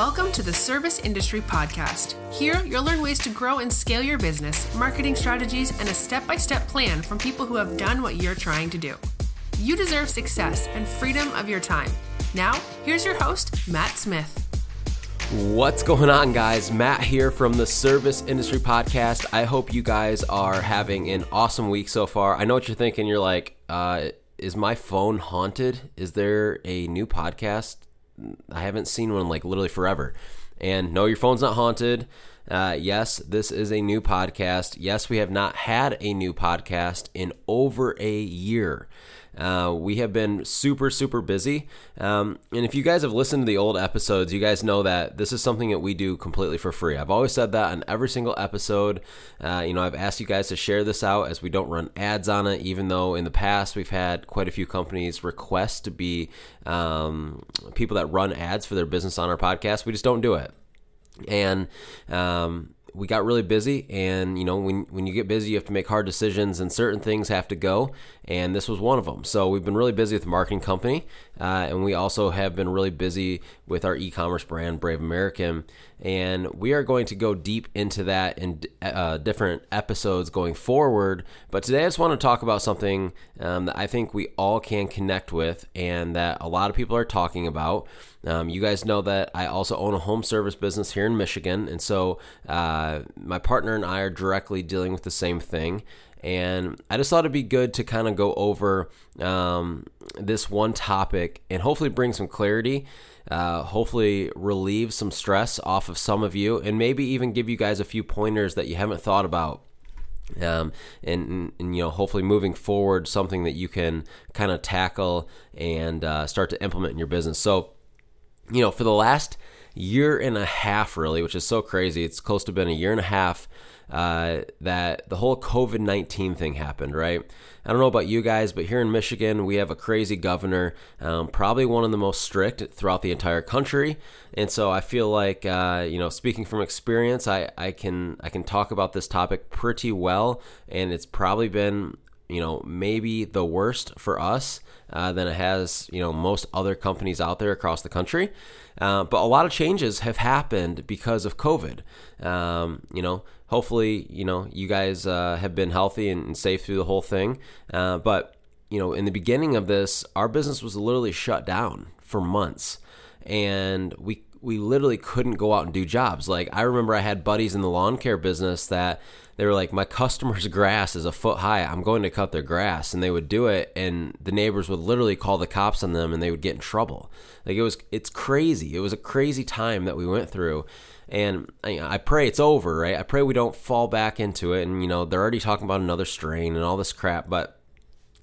Welcome to the Service Industry Podcast. Here, you'll learn ways to grow and scale your business, marketing strategies, and a step by step plan from people who have done what you're trying to do. You deserve success and freedom of your time. Now, here's your host, Matt Smith. What's going on, guys? Matt here from the Service Industry Podcast. I hope you guys are having an awesome week so far. I know what you're thinking. You're like, uh, is my phone haunted? Is there a new podcast? I haven't seen one like literally forever. And no, your phone's not haunted. Uh, yes, this is a new podcast. Yes, we have not had a new podcast in over a year. Uh, we have been super, super busy. Um, and if you guys have listened to the old episodes, you guys know that this is something that we do completely for free. I've always said that on every single episode. Uh, you know, I've asked you guys to share this out as we don't run ads on it, even though in the past we've had quite a few companies request to be um, people that run ads for their business on our podcast. We just don't do it. And, um, we got really busy and you know when when you get busy you have to make hard decisions and certain things have to go and this was one of them so we've been really busy with the marketing company uh, and we also have been really busy with our e-commerce brand brave american and we are going to go deep into that in uh, different episodes going forward but today i just want to talk about something um, that i think we all can connect with and that a lot of people are talking about um, you guys know that I also own a home service business here in Michigan, and so uh, my partner and I are directly dealing with the same thing. And I just thought it'd be good to kind of go over um, this one topic and hopefully bring some clarity, uh, hopefully relieve some stress off of some of you, and maybe even give you guys a few pointers that you haven't thought about um, and, and, you know hopefully moving forward something that you can kind of tackle and uh, start to implement in your business so you know, for the last year and a half, really, which is so crazy, it's close to been a year and a half uh, that the whole COVID 19 thing happened, right? I don't know about you guys, but here in Michigan, we have a crazy governor, um, probably one of the most strict throughout the entire country. And so I feel like, uh, you know, speaking from experience, I, I can I can talk about this topic pretty well, and it's probably been you know, maybe the worst for us uh, than it has, you know, most other companies out there across the country. Uh, but a lot of changes have happened because of COVID. Um, you know, hopefully, you know, you guys uh, have been healthy and, and, safe through the whole thing. Uh, but, you know, in the beginning of this, our business was literally shut down for months. And we we literally couldn't go out and do jobs. Like I remember I had buddies in the lawn care business that they were like, my customer's grass is a foot high. I'm going to cut their grass, and they would do it, and the neighbors would literally call the cops on them, and they would get in trouble. Like it was, it's crazy. It was a crazy time that we went through, and I, I pray it's over, right? I pray we don't fall back into it, and you know they're already talking about another strain and all this crap, but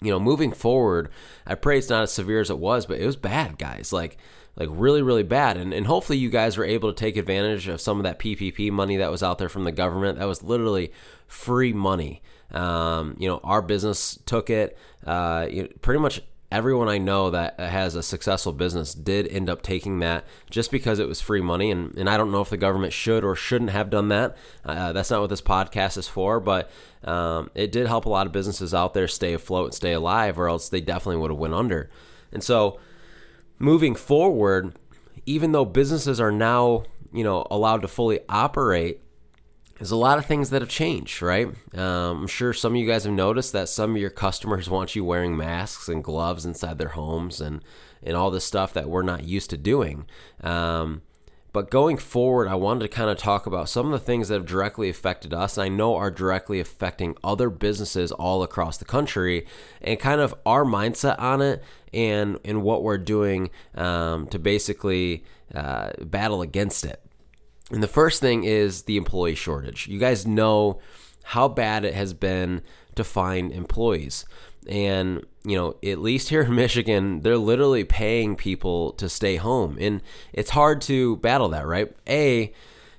you know, moving forward, I pray it's not as severe as it was, but it was bad, guys. Like like really really bad. And, and hopefully you guys were able to take advantage of some of that ppp money that was out there from the government. That was literally free money. Um, you know our business took it. Uh, you know, pretty much everyone i know that has a successful business did end up taking that just because it was free money. And, and i don't know if the government should or shouldn't have done that. Uh, that's not what this podcast is for but um, it did help a lot of businesses out there stay afloat and stay alive or else they definitely would have went under. And so moving forward, even though businesses are now, you know, allowed to fully operate, there's a lot of things that have changed, right? Um, I'm sure some of you guys have noticed that some of your customers want you wearing masks and gloves inside their homes and, and all this stuff that we're not used to doing. Um, but going forward, I wanted to kind of talk about some of the things that have directly affected us, and I know are directly affecting other businesses all across the country, and kind of our mindset on it, and and what we're doing um, to basically uh, battle against it. And the first thing is the employee shortage. You guys know how bad it has been to find employees. And, you know, at least here in Michigan, they're literally paying people to stay home. And it's hard to battle that, right? A,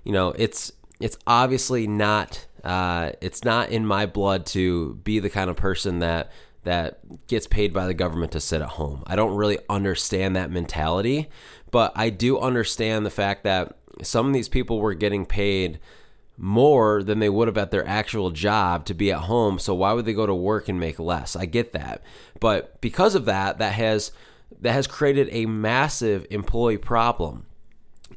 you know, it's it's obviously not uh, it's not in my blood to be the kind of person that that gets paid by the government to sit at home. I don't really understand that mentality, but I do understand the fact that some of these people were getting paid more than they would have at their actual job to be at home. So why would they go to work and make less? I get that. But because of that, that has that has created a massive employee problem.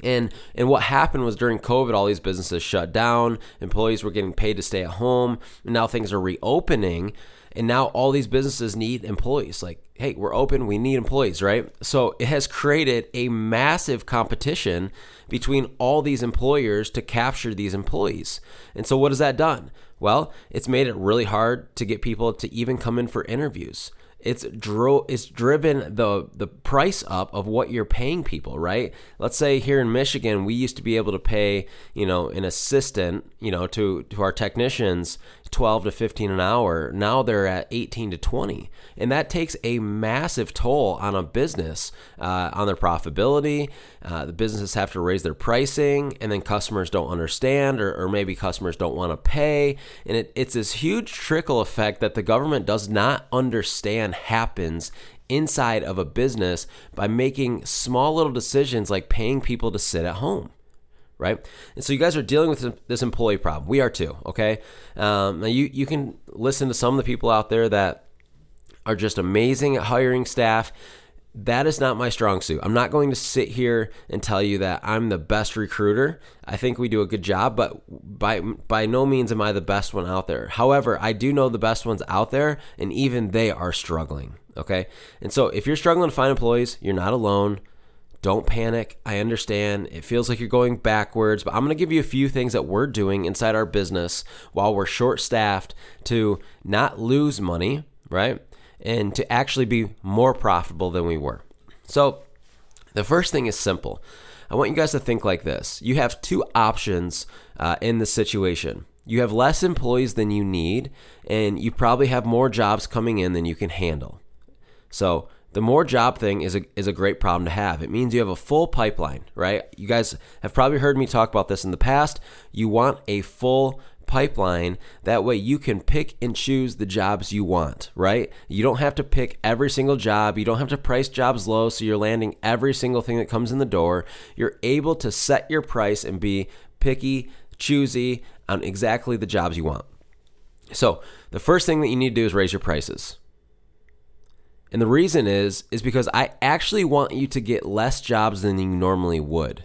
And and what happened was during COVID, all these businesses shut down. Employees were getting paid to stay at home. And now things are reopening, and now all these businesses need employees. Like, hey, we're open, we need employees, right? So it has created a massive competition between all these employers to capture these employees. And so what has that done? Well, it's made it really hard to get people to even come in for interviews it's dro- it's driven the the price up of what you're paying people, right? Let's say here in Michigan, we used to be able to pay, you know, an assistant, you know, to to our technicians 12 to 15 an hour. Now they're at 18 to 20. And that takes a massive toll on a business, uh, on their profitability. Uh, the businesses have to raise their pricing, and then customers don't understand, or, or maybe customers don't want to pay. And it, it's this huge trickle effect that the government does not understand happens inside of a business by making small little decisions like paying people to sit at home right? And so you guys are dealing with this employee problem. We are too, okay? Um, now you you can listen to some of the people out there that are just amazing at hiring staff. That is not my strong suit. I'm not going to sit here and tell you that I'm the best recruiter. I think we do a good job, but by by no means am I the best one out there. However, I do know the best ones out there, and even they are struggling. Okay, and so if you're struggling to find employees, you're not alone. Don't panic. I understand. It feels like you're going backwards, but I'm going to give you a few things that we're doing inside our business while we're short staffed to not lose money, right? And to actually be more profitable than we were. So, the first thing is simple. I want you guys to think like this you have two options uh, in the situation. You have less employees than you need, and you probably have more jobs coming in than you can handle. So, the more job thing is a, is a great problem to have. It means you have a full pipeline, right? You guys have probably heard me talk about this in the past. You want a full pipeline. That way you can pick and choose the jobs you want, right? You don't have to pick every single job. You don't have to price jobs low so you're landing every single thing that comes in the door. You're able to set your price and be picky, choosy on exactly the jobs you want. So, the first thing that you need to do is raise your prices. And the reason is is because I actually want you to get less jobs than you normally would.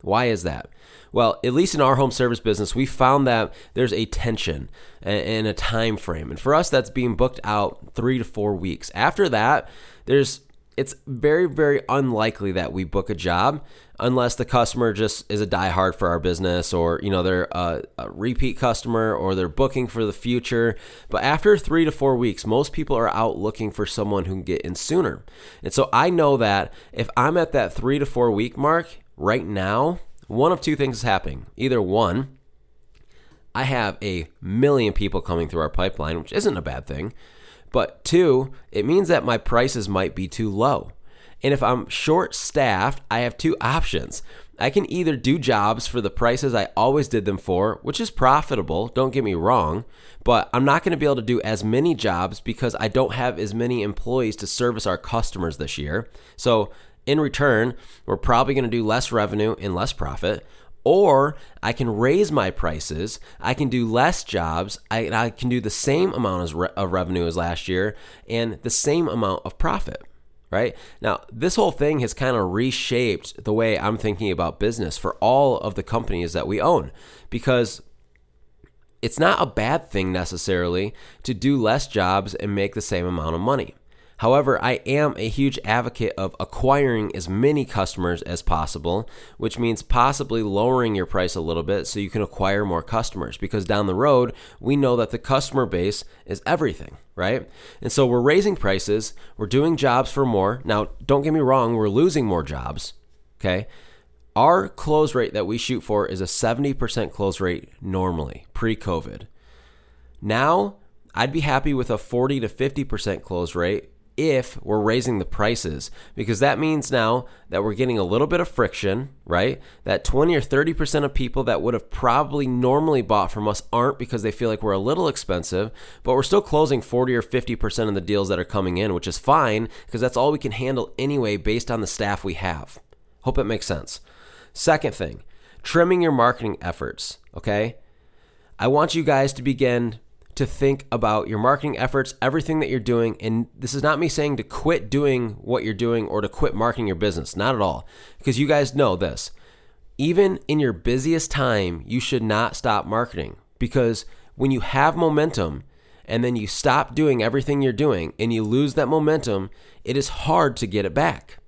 Why is that? Well, at least in our home service business, we found that there's a tension and a time frame. And for us that's being booked out 3 to 4 weeks. After that, there's it's very very unlikely that we book a job unless the customer just is a diehard for our business or you know they're a, a, repeat customer or they're booking for the future. But after three to four weeks most people are out looking for someone who can get in sooner. And so i know that if i'm at that three to four week mark right now one of two things is happening. Either one i have a million people coming through our pipeline which isn't a bad thing but two it means that my prices might be too low and if I'm short staffed, I have two options. I can either do jobs for the prices I always did them for, which is profitable, don't get me wrong, but I'm not going to be able to do as many jobs because I don't have as many employees to service our customers this year. So, in return, we're probably going to do less revenue and less profit. Or I can raise my prices. I can do less jobs. I, I can do the same amount of revenue as last year and the same amount of profit right? Now, this whole thing has kind of reshaped the way I'm thinking about business for all of the companies that we own because it's not a bad thing necessarily to do less jobs and make the same amount of money. However, I am a huge advocate of acquiring as many customers as possible, which means possibly lowering your price a little bit so you can acquire more customers. Because down the road, we know that the customer base is everything, right? And so we're raising prices, we're doing jobs for more. Now, don't get me wrong, we're losing more jobs, okay? Our close rate that we shoot for is a 70% close rate normally, pre COVID. Now, I'd be happy with a 40 to 50% close rate if we're raising the prices because that means now that we're getting a little bit of friction, right? That 20 or 30% of people that would have probably normally bought from us aren't because they feel like we're a little expensive, but we're still closing 40 or 50% of the deals that are coming in, which is fine because that's all we can handle anyway based on the staff we have. Hope it makes sense. Second thing, trimming your marketing efforts, okay? I want you guys to begin to think about your marketing efforts, everything that you're doing. And this is not me saying to quit doing what you're doing or to quit marketing your business, not at all. Because you guys know this. even in your busiest time, you should not stop marketing because when you have momentum and then you stop doing everything you're doing and you lose that momentum, it is hard to get it back.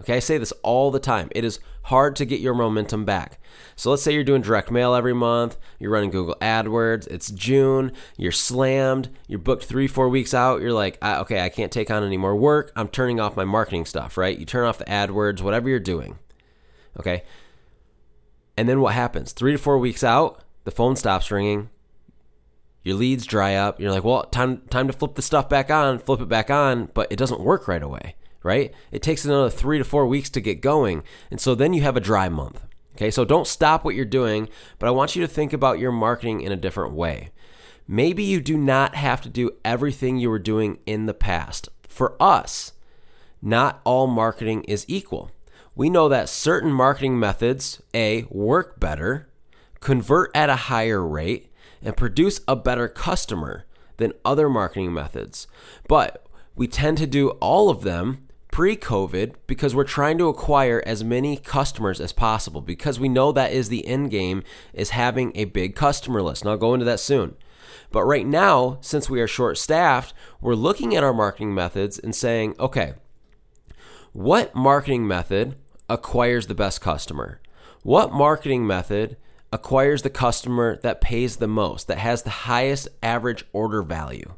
Okay, I say this all the time. It is hard to get your momentum back. So let's say you're doing direct mail every month, you're running Google AdWords, it's June, you're slammed, you're booked three, four weeks out, you're like, okay, I can't take on any more work, I'm turning off my marketing stuff, right? You turn off the AdWords, whatever you're doing. Okay. And then what happens? Three to four weeks out, the phone stops ringing, your leads dry up, you're like, well, time, time to flip the stuff back on, flip it back on, but it doesn't work right away right? It takes another three to four weeks to get going. And so then you have a dry month. Okay, so don't stop what you're doing, but I want you to think about your marketing in a different way. Maybe you do not have to do everything you were doing in the past. For us, not all marketing is equal. We know that certain marketing methods, A, work better, convert at a higher rate, and produce a better customer than other marketing methods. But we tend to do all of them pre COVID because we're trying to acquire as many customers as possible because we know that is the end game is having a big customer list. And I'll go into that soon. But right now, since we are short staffed, we're looking at our marketing methods and saying, okay, what marketing method acquires the best customer? What marketing method acquires the customer that pays the most, that has the highest average order value?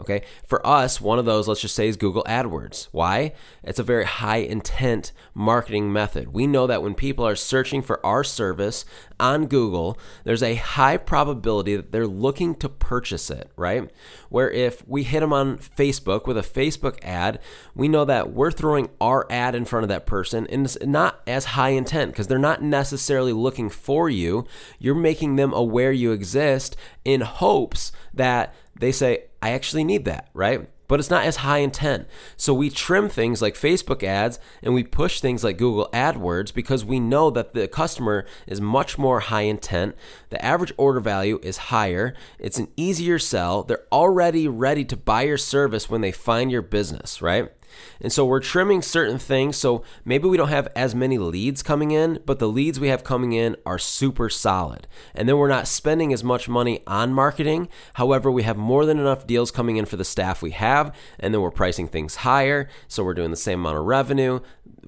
Okay. For us, one of those, let's just say, is Google AdWords. Why? It's a very high intent marketing method. We know that when people are searching for our service on Google, there's a high probability that they're looking to purchase it, right? Where if we hit them on Facebook with a Facebook ad, we know that we're throwing our ad in front of that person and it's not as high intent because they're not necessarily looking for you. You're making them aware you exist in hopes that they say, I actually need that, right? But it's not as high intent. So we trim things like Facebook ads and we push things like Google AdWords because we know that the customer is much more high intent. The average order value is higher. It's an easier sell. They're already ready to buy your service when they find your business, right? And so we're trimming certain things. So maybe we don't have as many leads coming in, but the leads we have coming in are super solid. And then we're not spending as much money on marketing. However, we have more than enough deals coming in for the staff we have. And then we're pricing things higher. So we're doing the same amount of revenue,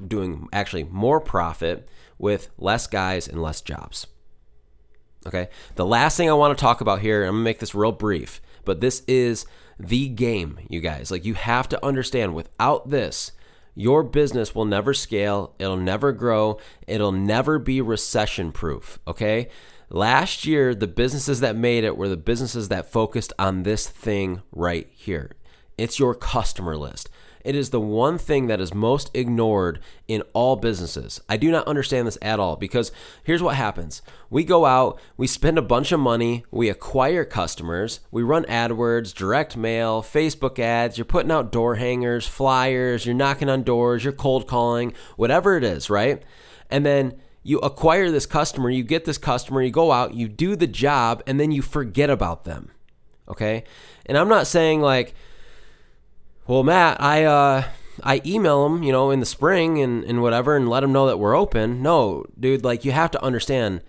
doing actually more profit with less guys and less jobs. Okay. The last thing I want to talk about here, I'm going to make this real brief, but this is the game, you guys. Like you have to understand without this, your business will never scale, it'll never grow, it'll never be recession proof, okay? Last year, the businesses that made it were the businesses that focused on this thing right here. It's your customer list. It is the one thing that is most ignored in all businesses. I do not understand this at all because here's what happens. We go out, we spend a bunch of money, we acquire customers, we run AdWords, direct mail, Facebook ads, you're putting out door hangers, flyers, you're knocking on doors, you're cold calling, whatever it is, right? And then you acquire this customer, you get this customer, you go out, you do the job, and then you forget about them. Okay? And I'm not saying like, well, Matt, I uh, I email them, you know, in the spring and, and whatever, and let them know that we're open. No, dude, like you have to understand,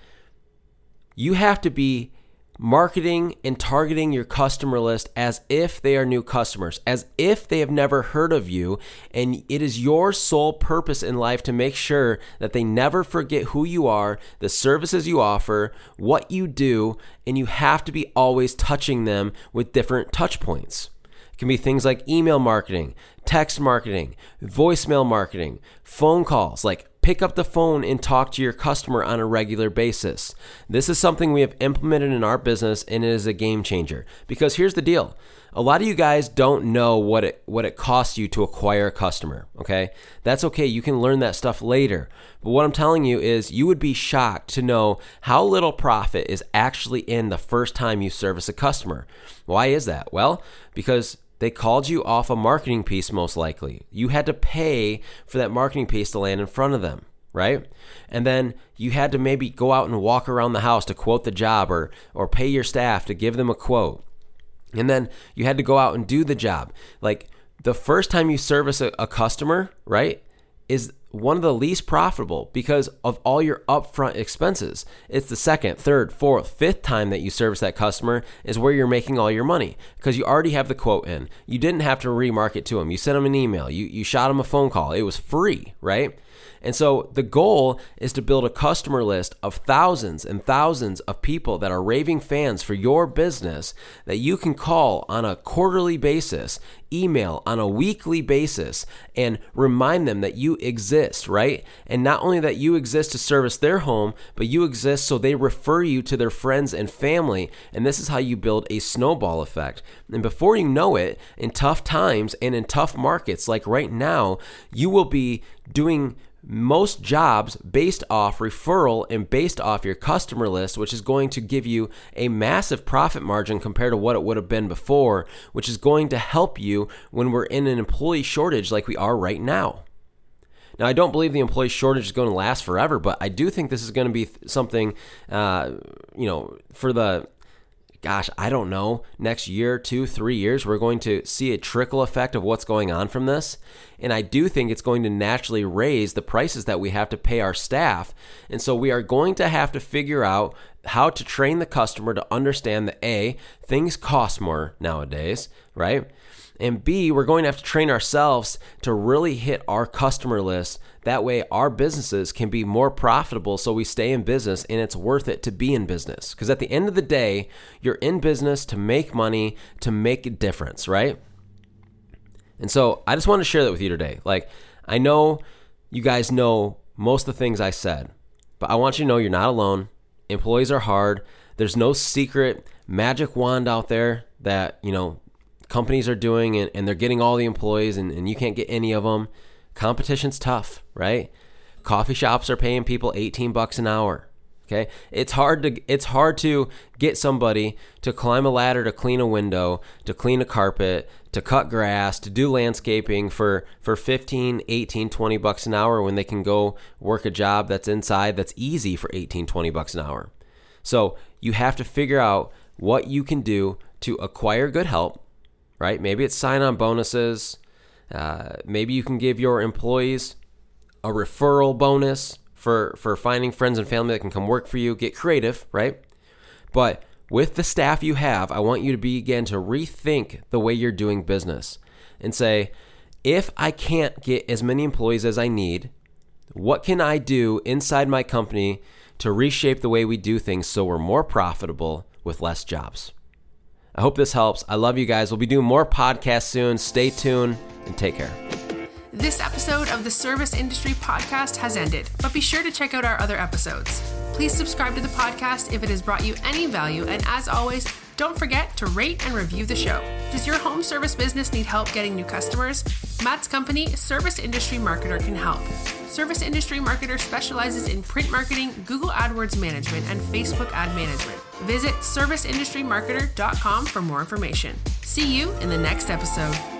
you have to be marketing and targeting your customer list as if they are new customers, as if they have never heard of you. And it is your sole purpose in life to make sure that they never forget who you are, the services you offer, what you do, and you have to be always touching them with different touch points. It can be things like email marketing, text marketing, voicemail marketing, phone calls, like pick up the phone and talk to your customer on a regular basis. This is something we have implemented in our business and it is a game changer. Because here's the deal. A lot of you guys don't know what it what it costs you to acquire a customer, okay? That's okay. You can learn that stuff later. But what I'm telling you is you would be shocked to know how little profit is actually in the first time you service a customer. Why is that? Well, because they called you off a marketing piece, most likely. You had to pay for that marketing piece to land in front of them, right? And then you had to maybe go out and walk around the house to quote the job or, or pay your staff to give them a quote. And then you had to go out and do the job. Like the first time you service a, a customer, right, is one of the least profitable because of all your upfront expenses. It's the second, third, fourth, fifth time that you service that customer is where you're making all your money because you already have the quote in. You didn't have to remarket to them. You sent them an email. You you shot them a phone call. It was free, right? And so the goal is to build a customer list of thousands and thousands of people that are raving fans for your business that you can call on a quarterly basis, email on a weekly basis, and remind them that you exist, right? And not only that you exist to service their home, but you exist so they refer you to their friends and family. And this is how you build a snowball effect. And before you know it, in tough times and in tough markets like right now, you will be doing most jobs based off referral and based off your customer list, which is going to give you a massive profit margin compared to what it would have been before, which is going to help you when we're in an employee shortage like we are right now. Now, I don't believe the employee shortage is going to last forever, but I do think this is going to be something, uh, you know, for the gosh, I don't know, next year, two, three years, we're going to see a trickle effect of what's going on from this. And I do think it's going to naturally raise the prices that we have to pay our staff. And so we are going to have to figure out how to train the customer to understand that A, things cost more nowadays, right? And B, we're going to have to train ourselves to really hit our customer list. That way, our businesses can be more profitable so we stay in business and it's worth it to be in business. Because at the end of the day, you're in business to make money, to make a difference, right? And so I just want to share that with you today. Like, I know you guys know most of the things I said, but I want you to know you're not alone. Employees are hard. There's no secret magic wand out there that, you know, companies are doing and, and they're getting all the employees and, and you can't get any of them. Competition's tough, right? Coffee shops are paying people 18 bucks an hour. Okay? It's hard to it's hard to get somebody to climb a ladder to clean a window, to clean a carpet, to cut grass, to do landscaping for for 15, 18, 20 bucks an hour when they can go work a job that's inside that's easy for 18, 20 bucks an hour. So, you have to figure out what you can do to acquire good help right? Maybe it's sign on bonuses. Uh, maybe you can give your employees a referral bonus for, for finding friends and family that can come work for you. Get creative, right? But with the staff you have, I want you to begin to rethink the way you're doing business and say, if I can't get as many employees as I need, what can I do inside my company to reshape the way we do things so we're more profitable with less jobs? I hope this helps. I love you guys. We'll be doing more podcasts soon. Stay tuned and take care. This episode of the Service Industry Podcast has ended, but be sure to check out our other episodes. Please subscribe to the podcast if it has brought you any value, and as always, don't forget to rate and review the show. Does your home service business need help getting new customers? Matt's company, Service Industry Marketer, can help. Service Industry Marketer specializes in print marketing, Google AdWords management, and Facebook ad management. Visit serviceindustrymarketer.com for more information. See you in the next episode.